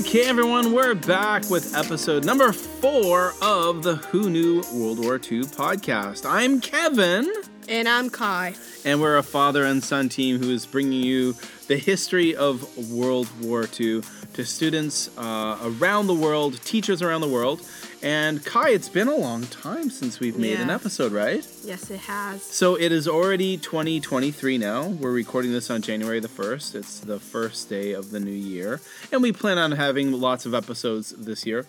Okay, everyone, we're back with episode number four of the Who Knew World War II podcast. I'm Kevin, And I'm Kai. and we're a father and son team who is bringing you the history of World War II to students uh, around the world, teachers around the world. And Kai, it's been a long time since we've made an episode, right? Yes, it has. So it is already 2023 now. We're recording this on January the 1st. It's the first day of the new year. And we plan on having lots of episodes this year.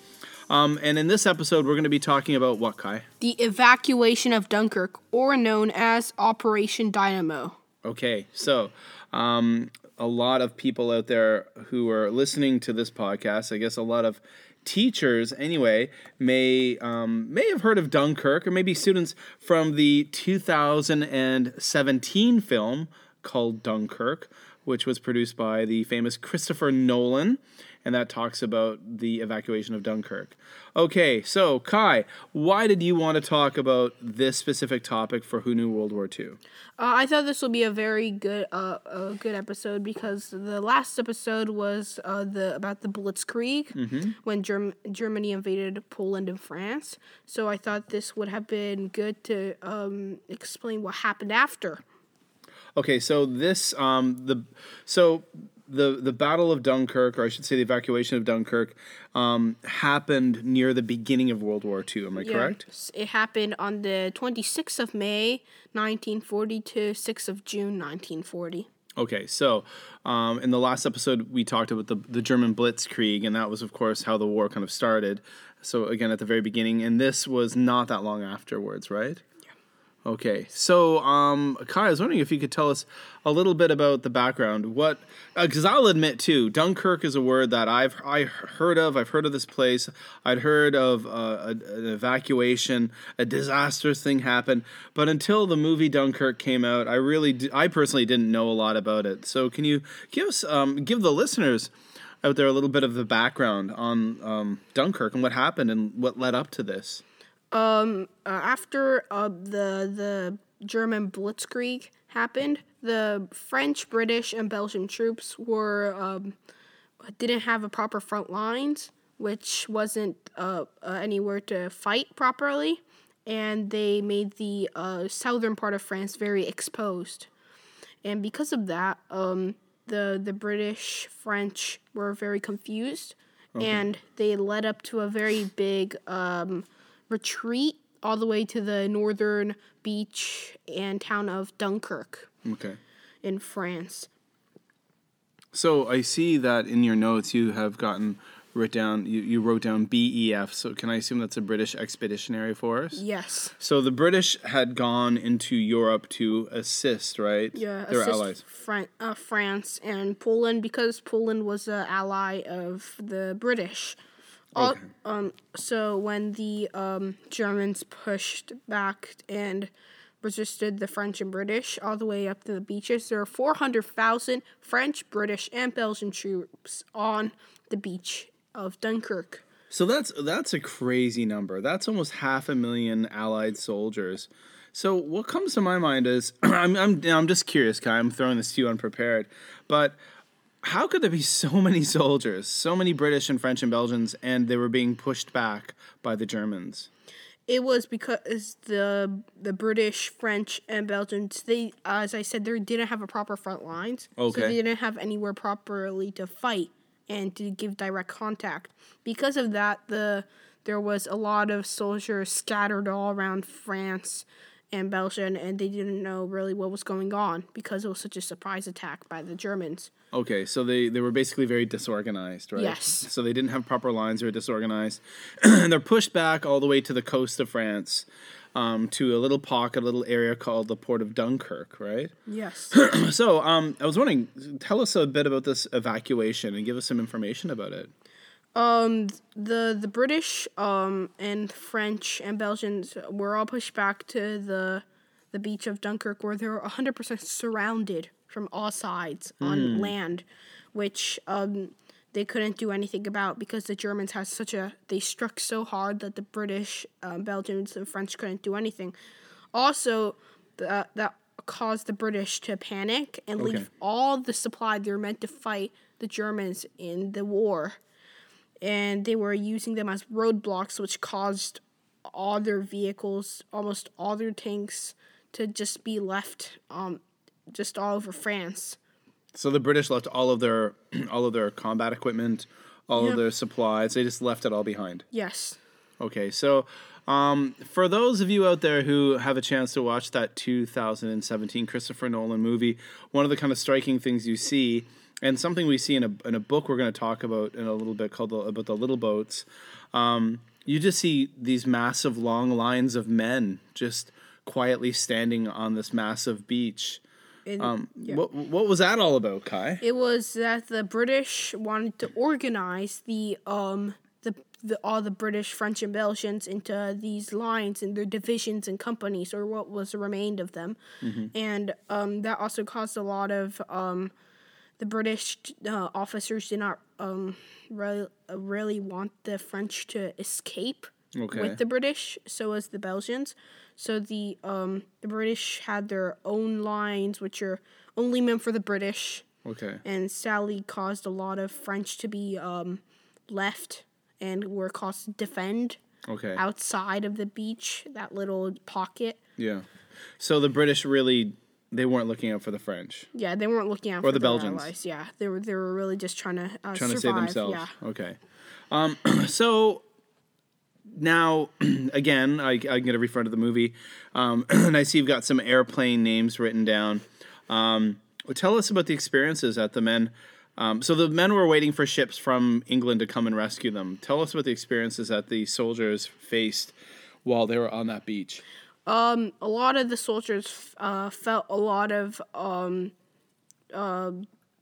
Um, and in this episode, we're going to be talking about what, Kai? The evacuation of Dunkirk, or known as Operation Dynamo. Okay, so um, a lot of people out there who are listening to this podcast, I guess a lot of teachers anyway, may um, may have heard of Dunkirk, or maybe students from the 2017 film called Dunkirk, which was produced by the famous Christopher Nolan. And that talks about the evacuation of Dunkirk. Okay, so Kai, why did you want to talk about this specific topic for Who Knew World War II? Uh, I thought this would be a very good, uh, a good episode because the last episode was uh, the about the Blitzkrieg when Germ- Germany invaded Poland and France. So I thought this would have been good to um, explain what happened after. Okay, so this um the so the the Battle of Dunkirk, or I should say the evacuation of Dunkirk, um, happened near the beginning of World War II. Am I correct? It happened on the 26th of May, 1940 to 6th of June, 1940. Okay, so um, in the last episode we talked about the the German Blitzkrieg, and that was of course how the war kind of started. So again, at the very beginning, and this was not that long afterwards, right? Okay, so um, Kai, I was wondering if you could tell us a little bit about the background. What, because I'll admit too, Dunkirk is a word that I've I heard of. I've heard of this place. I'd heard of uh, a, an evacuation, a disastrous thing happened, but until the movie Dunkirk came out, I really, d- I personally didn't know a lot about it. So can you give us, um, give the listeners out there a little bit of the background on um, Dunkirk and what happened and what led up to this? Uh, after uh, the the German Blitzkrieg happened, the French, British, and Belgian troops were um, didn't have a proper front lines, which wasn't uh, uh, anywhere to fight properly, and they made the uh, southern part of France very exposed, and because of that, um, the the British French were very confused, and they led up to a very big um, retreat all the way to the northern beach and town of Dunkirk Okay. in France. So I see that in your notes you have gotten writ down you, you wrote down BEF. So can I assume that's a British Expeditionary Force? Yes. So the British had gone into Europe to assist, right? Yeah, Their assist allies. Fran- uh, France and Poland because Poland was an ally of the British. All, um, so when the um, Germans pushed back and resisted the French and British all the way up to the beaches, there were 400,000 French, British, and Belgian troops on the beach of Dunkirk. So that's that's a crazy number. That's almost half a million allied soldiers. So what comes to my mind is I'm I'm I'm just curious, Kai. I'm throwing this to you unprepared, but how could there be so many soldiers, so many British and French and Belgians, and they were being pushed back by the Germans? It was because the the British, French, and Belgians they, as I said, they didn't have a proper front lines. So they didn't have anywhere properly to fight and to give direct contact. Because of that, the there was a lot of soldiers scattered all around France and Belgium, and they didn't know really what was going on because it was such a surprise attack by the Germans. Okay, so they, they were basically very disorganized, right? Yes. So they didn't have proper lines, they were disorganized. and they're pushed back all the way to the coast of France um, to a little pocket, a little area called the port of Dunkirk, right? Yes. So um, I was wondering, tell us a bit about this evacuation and give us some information about it. Um, the the British um and French and Belgians were all pushed back to the the beach of Dunkirk, where they were hundred percent surrounded from all sides on land, which um they couldn't do anything about because the Germans had such a they struck so hard that the British, um, Belgians, and French couldn't do anything. Also, that that caused the British to panic and Okay. leave all the supply they were meant to fight the Germans in the war. And they were using them as roadblocks, which caused all their vehicles, almost all their tanks, to just be left um, just all over France. So the British left all of their all of their combat equipment, all Yeah. of their supplies. They just left it all behind. Yes. Okay, so um, for those of you out there who have a chance to watch that 2017 Christopher Nolan movie, one of the kind of striking things you see, and something we see in a in a book we're going to talk about in a little bit called the, about the little boats, um, you just see these massive long lines of men just quietly standing on this massive beach. And Um, What what was that all about, Kai? It was that the British wanted to organize the um the, the all the British, French, and Belgians into these lines and their divisions and companies, or what was remained of them, and um that also caused a lot of um the British uh, officers did not um really really want the French to escape Okay. with the British, so as the Belgians. So the um the British had their own lines, which are only meant for the British Okay. and Sally caused a lot of French to be um, left and were caused to defend Okay. outside of the beach, that little pocket. Yeah. So the British really they weren't looking out for the French. Yeah, they weren't looking out Or for the Belgians. allies. Yeah, they were they were really just trying to uh, trying to save themselves. Yeah, Okay. Um, so now, again, I, I'm going to refer to the movie, um, and I see you've got some airplane names written down. Um, tell us about the experiences at the men. Um, so the men were waiting for ships from England to come and rescue them. Tell us about the experiences that the soldiers faced while they were on that beach. Um, a lot of the soldiers uh, felt a lot of um, uh,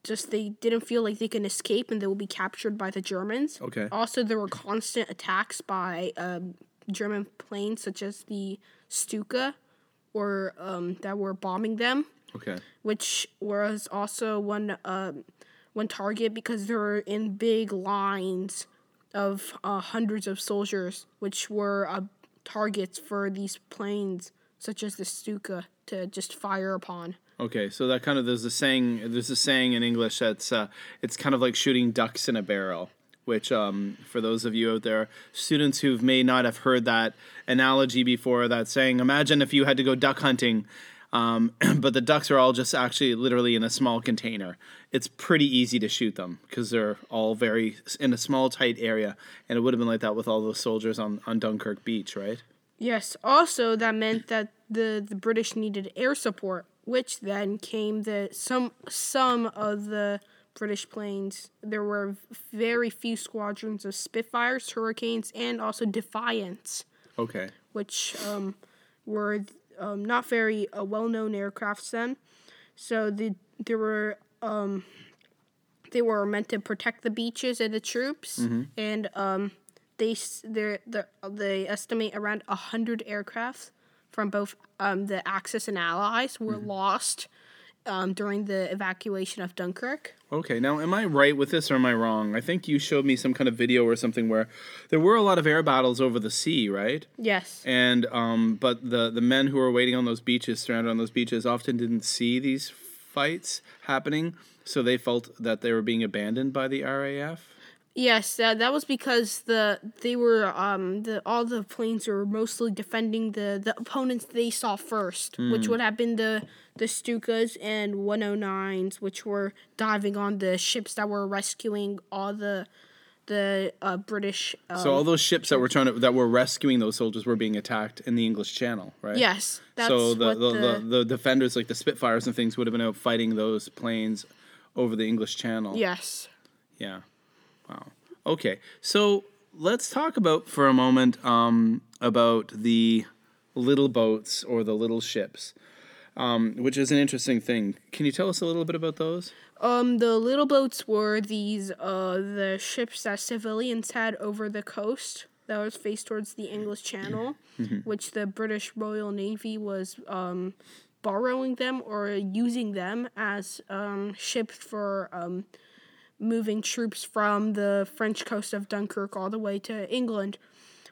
just they didn't feel like they can escape and they will be captured by the Germans. Okay. Also, there were constant attacks by um, German planes, such as the Stuka, or um, that were bombing them, Okay. which was also one um, one target because they were in big lines of uh, hundreds of soldiers, which were uh, targets for these planes, such as the Stuka, to just fire upon. Okay, so that kind of there's a saying there's a saying in English that's uh, it's kind of like shooting ducks in a barrel. Which, um, for those of you out there, students who may not have heard that analogy before, that saying, imagine if you had to go duck hunting, um, but the ducks are all just actually literally in a small container. It's pretty easy to shoot them because they're all very in a small, tight area, and it would have been like that with all those soldiers on, on Dunkirk Beach, right? Yes. Also, that meant that the the British needed air support, which then came the some some of the British planes. There were very few squadrons of Spitfires, Hurricanes, and also Defiants, Okay. which um, were um, not very uh, well known aircrafts then. So the there were um, they were meant to protect the beaches and the troops, and um, they they they estimate around a hundred aircraft from both um, the Axis and Allies were lost um, during the evacuation of Dunkirk. Okay, now am I right with this or am I wrong? I think you showed me some kind of video or something where there were a lot of air battles over the sea, right? Yes. And um, but the the men who were waiting on those beaches, stranded on those beaches, often didn't see these fights happening, so they felt that they were being abandoned by the RAF. Yes, uh, that was because the they were um the all the planes were mostly defending the the opponents they saw first, which would have been the the Stukas and 109s, which were diving on the ships that were rescuing all the the uh, British. Uh, So all those ships that were trying to that were rescuing those soldiers were being attacked in the English Channel, right? yes, so the the, the, the, the defenders like the Spitfires and things would have been out fighting those planes over the English Channel. yes. Yeah. Wow. Okay. So let's talk about for a moment um, about the little boats or the little ships, um, which is an interesting thing. Can you tell us a little bit about those? Um, the little boats were these uh the ships that civilians had over the coast that was faced towards the English Channel, which the British Royal Navy was um borrowing them or using them as um ships for um moving troops from the French coast of Dunkirk all the way to England,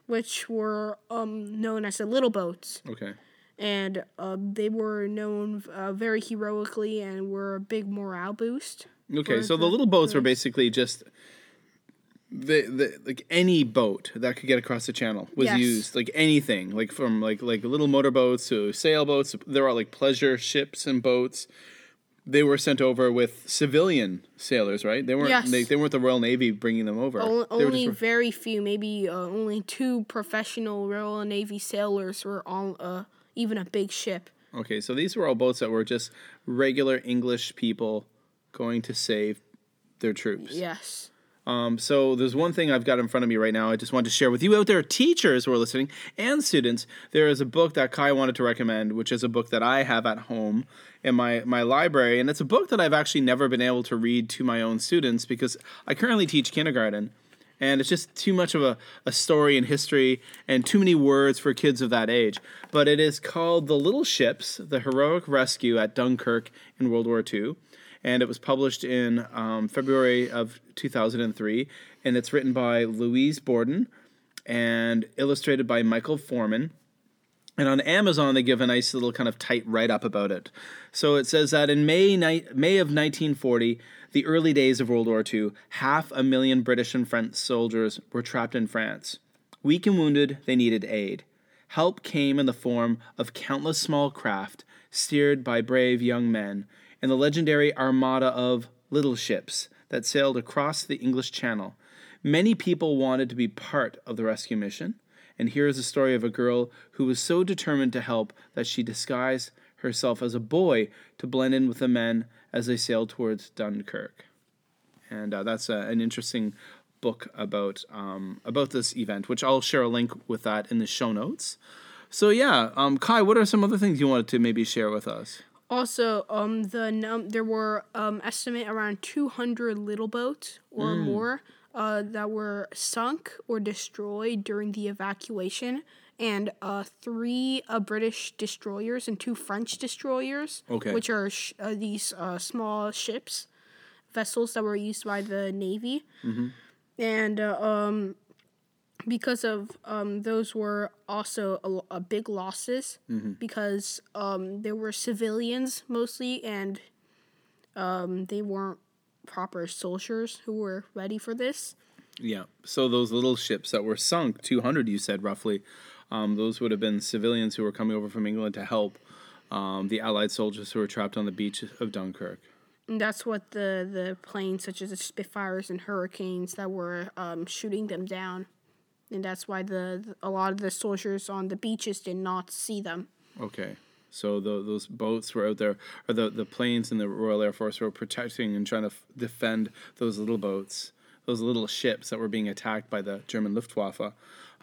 which were um known as the little boats Okay. and uh, they were known uh, very heroically and were a big morale boost. Okay. So the the little boats were basically just the, the like any boat that could get across the channel was Yes. used like anything like from like like little motorboats to sailboats there are like pleasure ships and boats they were sent over with civilian sailors right they weren't Yes. they, they weren't the royal navy bringing them over O- only just- very few, maybe uh, only two professional Royal Navy sailors were on uh, even a big ship. okay so these were all boats that were just regular english people going to save their troops Yes. Um, so there's one thing I've got in front of me right now. I just want to share with you out there, teachers who are listening and students. There is a book that Kai wanted to recommend, which is a book that I have at home in my my library, and it's a book that I've actually never been able to read to my own students because I currently teach kindergarten. And it's just too much of a, a story and history and too many words for kids of that age. But it is called The Little Ships The Heroic Rescue at Dunkirk in World War II and it was published in um, February of 2003. And it's written by Louise Borden and illustrated by Michael Foreman. And on Amazon, they give a nice little kind of tight write up about it. So it says that in May, ni- May of 1940, the early days of World War II, half a million British and French soldiers were trapped in France. Weak and wounded, they needed aid. Help came in the form of countless small craft steered by brave young men in the legendary armada of little ships that sailed across the English Channel. Many people wanted to be part of the rescue mission, and here is the story of a girl who was so determined to help that she disguised herself as a boy to blend in with the men as they sailed towards Dunkirk. And uh, that's uh, an interesting book about um, about this event, which I'll share a link with that in the show notes. So yeah, um, Kai, what are some other things you wanted to maybe share with us? Also, um, the num- there were um, estimate around 200 little boats or more uh, that were sunk or destroyed during the evacuation, and uh, three uh, British destroyers and two French destroyers, Okay. which are sh- uh, these uh, small ships, vessels that were used by the Navy, and uh, um, because of um, those were also a, a big losses because um, there were civilians mostly and um, they weren't proper soldiers who were ready for this. Yeah. So those little ships that were sunk, 200 you said roughly, um, those would have been civilians who were coming over from England to help um, the Allied soldiers who were trapped on the beach of Dunkirk. And that's what the, the planes such as the Spitfires and Hurricanes that were um, shooting them down. And that's why the, a lot of the soldiers on the beaches did not see them. Okay. So the, those boats were out there, or the, the planes in the Royal Air Force were protecting and trying to f- defend those little boats, those little ships that were being attacked by the German Luftwaffe.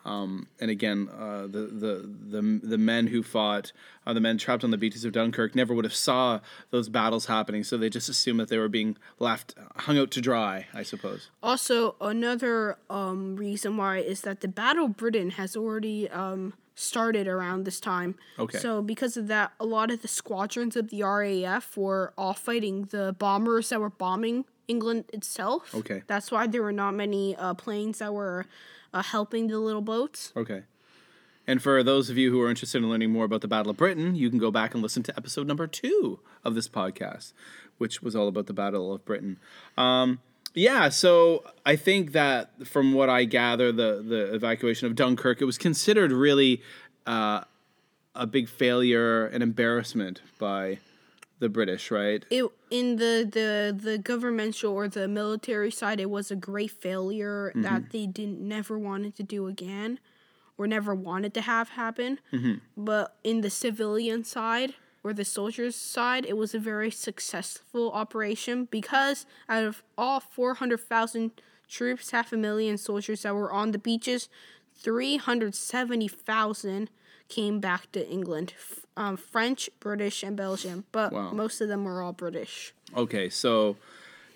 Um, and again, uh, the, the the the men who fought, uh, the men trapped on the beaches of Dunkirk, never would have saw those battles happening. So they just assumed that they were being left hung out to dry. I suppose. Also, another um, reason why is that the Battle of Britain has already um, started around this time. Okay. So, because of that, a lot of the squadrons of the RAF were all fighting the bombers that were bombing England itself. Okay. That's why there were not many uh, planes that were uh, helping the little boats. Okay. And for those of you who are interested in learning more about the Battle of Britain, you can go back and listen to episode number two of this podcast, which was all about the Battle of Britain. Um, yeah, so I think that from what I gather, the the evacuation of Dunkirk, it was considered really uh, a big failure and embarrassment by the British, right? It in the, the the governmental or the military side, it was a great failure mm-hmm. that they didn't never wanted to do again, or never wanted to have happen. Mm-hmm. But in the civilian side or the soldiers side, it was a very successful operation because out of all four hundred thousand troops, half a million soldiers that were on the beaches, three hundred seventy thousand came back to England. Um, French, British, and Belgium, but Wow. most of them were all British. Okay, so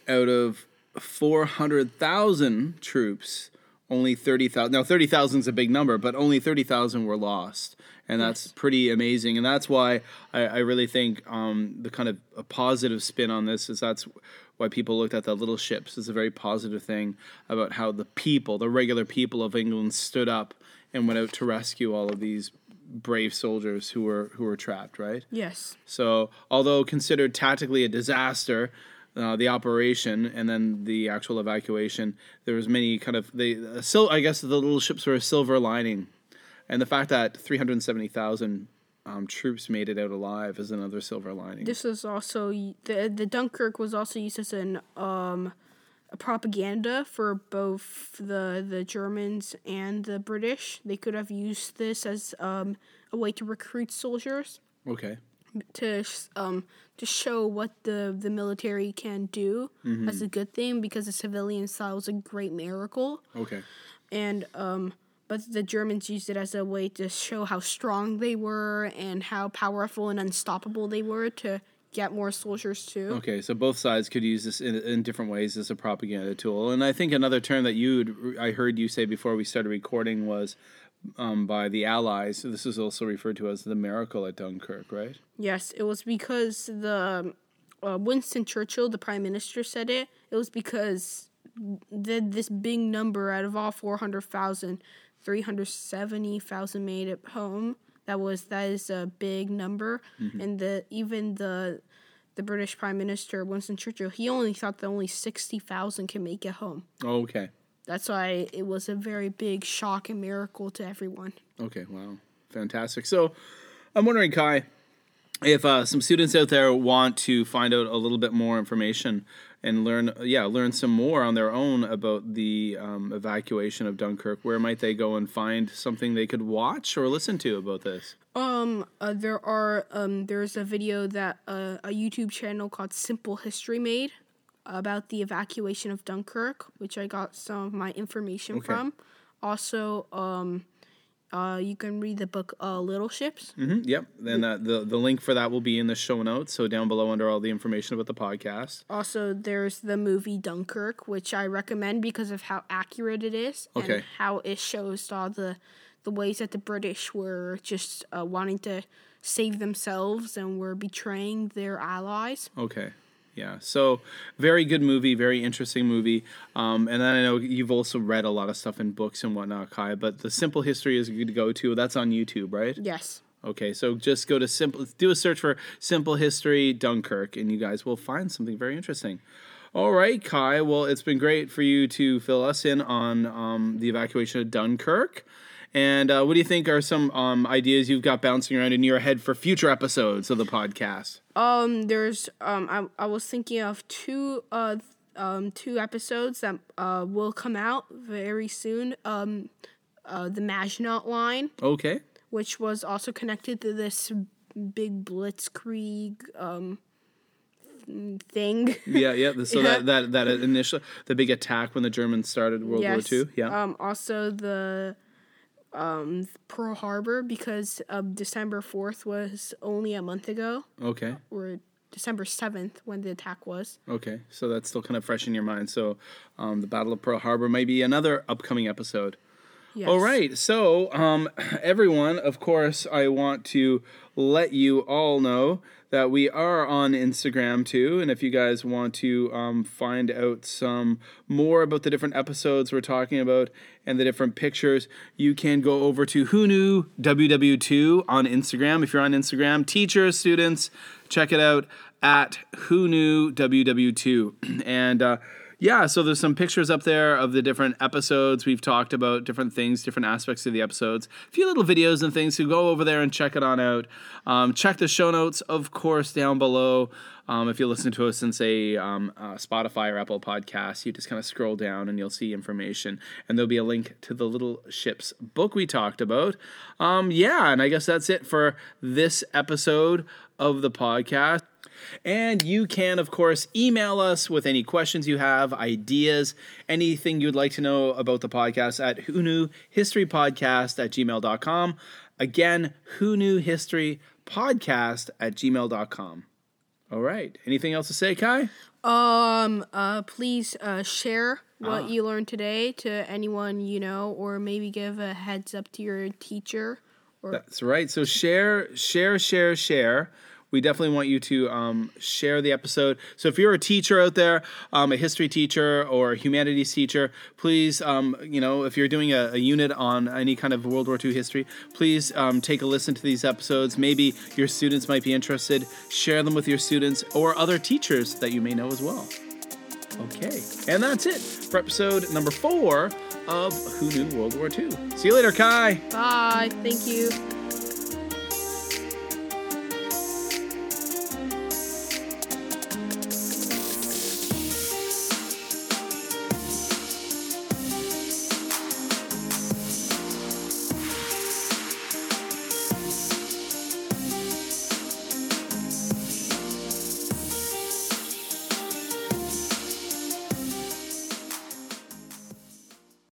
out of 400,000 troops, only 30,000. Now, 30,000 is a big number, but only 30,000 were lost. And that's Yes. pretty amazing. And that's why I, I really think um, the kind of a positive spin on this is that's why people looked at the little ships as a very positive thing about how the people, the regular people of England, stood up and went out to rescue all of these brave soldiers who were who were trapped, right? Yes. So, although considered tactically a disaster, uh, the operation and then the actual evacuation, there was many kind of they uh, sil- I guess the little ships were a silver lining, and the fact that three hundred seventy thousand um, troops made it out alive is another silver lining. This was also the the Dunkirk was also used as an um propaganda for both the the Germans and the British. They could have used this as um a way to recruit soldiers okay. to um to show what the the military can do as a good thing because the civilian side was a great miracle Okay. and um but the Germans used it as a way to show how strong they were and how powerful and unstoppable they were to get more soldiers too. Okay, so both sides could use this in, in different ways as a propaganda tool. And I think another term that you I heard you say before we started recording was um, by the Allies. This is also referred to as the miracle at Dunkirk, right? Yes, it was because the uh, Winston Churchill, the prime minister, said it. It was because the, this big number out of all 400,000, 370,000 made it home. That was that is a big number, and the even the the British prime minister Winston Churchill, he only thought that only 60,000 can make it home. Okay. That's why it was a very big shock and miracle to everyone. Okay, wow. Fantastic. So I'm wondering, Kai, if uh, some students out there want to find out a little bit more information and learn, yeah, learn some more on their own about the um, evacuation of Dunkirk, where might they go and find something they could watch or listen to about this? Um, uh, there are um, there's a video that uh, a YouTube channel called Simple History made about the evacuation of Dunkirk, which I got some of my information from. Also, um, uh, you can read the book uh, Little Ships. Mm-hmm, yep. Then that, the the link for that will be in the show notes. So down below under all the information about the podcast. Also, there's the movie Dunkirk, which I recommend because of how accurate it is Okay. and how it shows all the the ways that the British were just uh, wanting to save themselves and were betraying their allies. Okay. Yeah. So very good movie, very interesting movie. Um, and then I know you've also read a lot of stuff in books and whatnot, Kai. But the Simple History is a good to go to. That's on YouTube, right? Yes. Okay. So just go to simple, do a search for Simple History Dunkirk, and you guys will find something very interesting. All right, Kai. Well, it's been great for you to fill us in on um, the evacuation of Dunkirk. And uh, what do you think are some um, ideas you've got bouncing around in your head for future episodes of the podcast? Um, there's um, I, I was thinking of two uh um two episodes that uh will come out very soon. Um, uh, the Maginot Line, Okay. which was also connected to this big blitzkrieg um thing. Yeah, yeah. So Yeah. that that that initial the big attack when the Germans started World War yes. II. Yeah. Um, also the um Pearl Harbor because um December fourth was only a month ago, okay. or December seventh when the attack was. Okay. So that's still kind of fresh in your mind. So, um, the Battle of Pearl Harbor may be another upcoming episode. Yes. All right. So, um, everyone, of course, I want to let you all know that we are on Instagram too. And if you guys want to um, find out some more about the different episodes we're talking about and the different pictures, you can go over to Who Knew WW2 on Instagram. If you're on Instagram, teachers, students, check it out at Who Knew WW2. And, uh, yeah, so there's some pictures up there of the different episodes. We've talked about different things, different aspects of the episodes, a few little videos and things. So go over there and check it on out. Um, check the show notes, of course, down below. Um, if you listen to us in, say, um, uh, Spotify or Apple Podcasts, you just kind of scroll down and you'll see information. And there'll be a link to the Little Ships book we talked about. Um, yeah, and I guess that's it for this episode of the podcast. And you can, of course, email us with any questions you have, ideas, anything you'd like to know about the podcast at who knew history podcast at gmail.com. Again, who knew history podcast at gmail.com. All right. Anything else to say, Kai? Um. Uh. Please. Uh. Share what you learned today to anyone you know, or maybe give a heads up to your teacher. Or That's right. So share, share, share, share. We definitely want you to um, share the episode. So if you're a teacher out there, um, a history teacher or a humanities teacher, please, um, you know, if you're doing a, a, unit on any kind of World War II history, please um, take a listen to these episodes. Maybe your students might be interested. Share them with your students or other teachers that you may know as well. Okay, and that's it for episode number four of Who Knew World War II. See you later, Kai. Bye. Thank you.